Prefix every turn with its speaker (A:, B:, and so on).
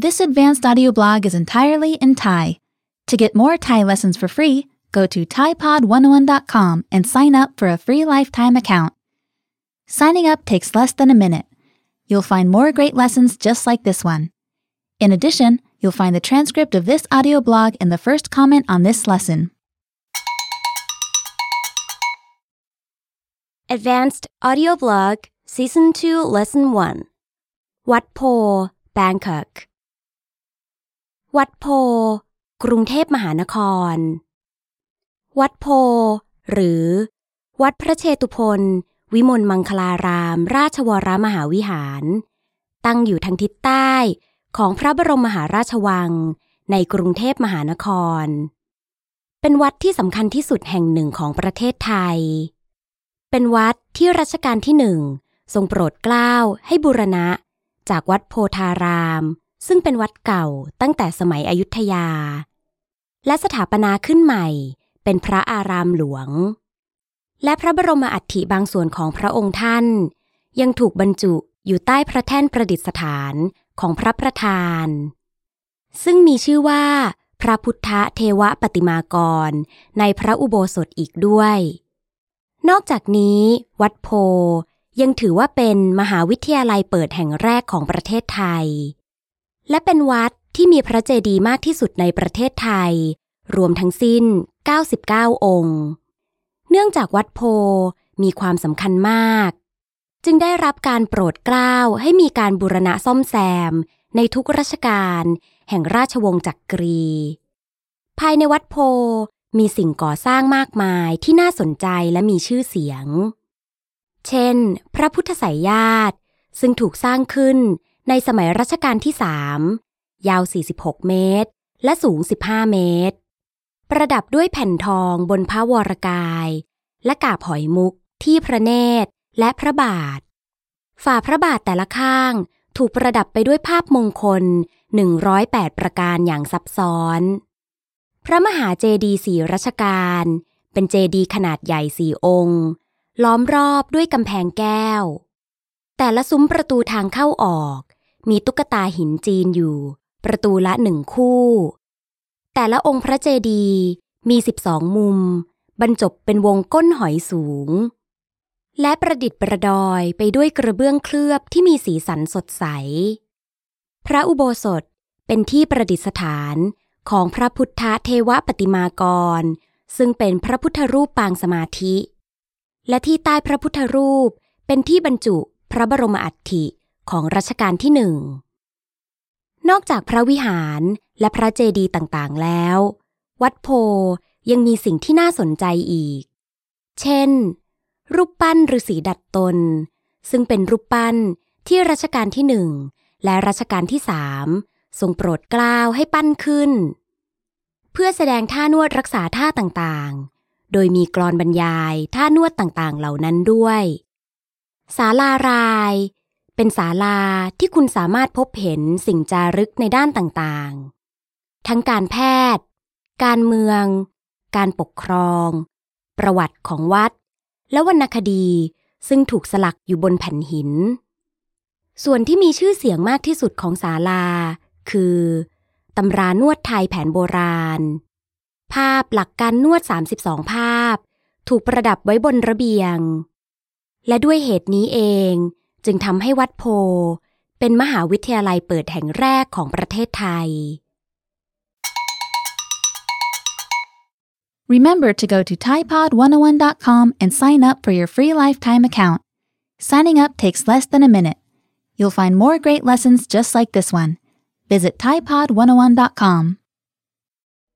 A: This advanced audio blog is entirely in Thai. To get more Thai lessons for free, go to ThaiPod101.com and sign up for a free lifetime account. Signing up takes less than a minute. You'll find more great lessons just like this one. In addition, you'll find the transcript of this audio blog in the first comment on this lesson.
B: Advanced Audio Blog Season 2 Lesson 1 วัดโพ Bangkok วัดโพ กรุงเทพมหานคร วัดโพ หรือ วัดพระเชตุพนวิมลมังคลาราม ราชวรมหาวิหาร ตั้งอยู่ทางทิศใต้ของพระบรมมหาราชวัง ในกรุงเทพมหานคร เป็นวัดที่สำคัญที่สุดแห่งหนึ่งของประเทศไทย เป็นวัดที่รัชกาลที่หนึ่งทรงโปรดเกล้าให้บูรณะ จากวัดโพธาราม ซึ่งเป็นวัดเก่าตั้งแต่สมัยอยุธยา และสถาปนาขึ้นใหม่ เป็นพระอารามหลวง และพระบรมอัฐิบางส่วนของพระองค์ท่าน ยังถูกบรรจุอยู่ใต้พระแท่นประดิษฐานของพระประธาน ซึ่งมีชื่อว่า พระพุทธเทวปฏิมากร ในพระอุโบสถอีกด้วย นอกจากนี้ วัดโพยังถือว่าเป็นมหาวิทยาลัยเปิดแห่งแรกของประเทศไทย และเป็นวัดที่มีพระเจดีย์มากที่สุดในประเทศไทย รวมทั้งสิ้น 99 องค์ เนื่องจากวัดโพมีความสำคัญมาก จึงได้รับการโปรดเกล้าให้มีการบูรณะซ่อมแซม ในทุกราชการแห่งราชวงศ์จักรี ภายในวัดโพมีสิ่งก่อสร้างมากมายที่น่าสนใจและมีชื่อเสียง เช่น พระพุทธไสยญาติ ซึ่งถูกสร้างขึ้นในสมัยรัชกาลที่สามยาว 46 เมตร และสูง 15 เมตร ประดับด้วยแผ่นทองบนพระวรกาย และกาบหอยมุกที่พระเนตรและพระบาท ฝ่าพระบาทแต่ละข้างถูกประดับไปด้วยภาพมงคล 108 ประการอย่างซับซ้อน พระมหาเจดีย์สี่รัชกาลเป็นเจดีย์ขนาดใหญ่สี่องค์ ล้อมรอบด้วยกำแพงแก้ว แต่ละซุ้มประตูทางเข้าออก มีตุ๊กตาหินจีนอยู่ ประตูละหนึ่งคู่ แต่ละองค์พระเจดีย์มี 12 มุม บรรจบเป็นวงก้นหอยสูง และประดิษฐ์ประดอยไปด้วยกระเบื้องเคลือบที่มีสีสันสดใส พระอุโบสถเป็นที่ประดิษฐานของพระพุทธเทวปฏิมากร ซึ่งเป็นพระพุทธรูปปางสมาธิ และที่ใต้พระพุทธรูปเป็นที่บรรจุพระบรมอัฐิของรัชกาลที่หนึ่ง นอกจากพระวิหารและพระเจดีย์ต่างๆแล้ว วัดโพยังมีสิ่งที่น่าสนใจอีก เช่น รูปปั้นฤาษีดัดตน ซึ่งเป็นรูปปั้นที่รัชกาลที่หนึ่งและรัชกาลที่สามทรงโปรดกล้าวให้ปั้นขึ้น เพื่อแสดงท่านวดรักษาท่าต่างๆ โดยมีกรอนบรรยายท่านวดต่างๆเหล่านั้นด้วย ศาลาราย เป็นศาลาที่คุณสามารถพบเห็นสิ่งจารึกในด้านต่างๆ ทั้งการแพทย์ การเมือง การปกครอง ประวัติของวัด และวรรณคดีซึ่งถูกสลักอยู่บนแผ่นหิน ส่วนที่มีชื่อเสียงมากที่สุดของศาลา คือตำรานวดไทยแผนโบราณ ภาพหลักการนวด 32 ภาพ ถูกประดับไว้บนระเบียง และด้วยเหตุนี้เอง จึงทำให้วัดโพ เป็นมหาวิทยาลัยเปิดแห่งแรกของประเทศไทย
A: Remember to go to ThaiPod101.com and sign up for your free lifetime account. Signing up takes less than a minute. You'll find more great lessons just like this one. Visit ThaiPod101.com.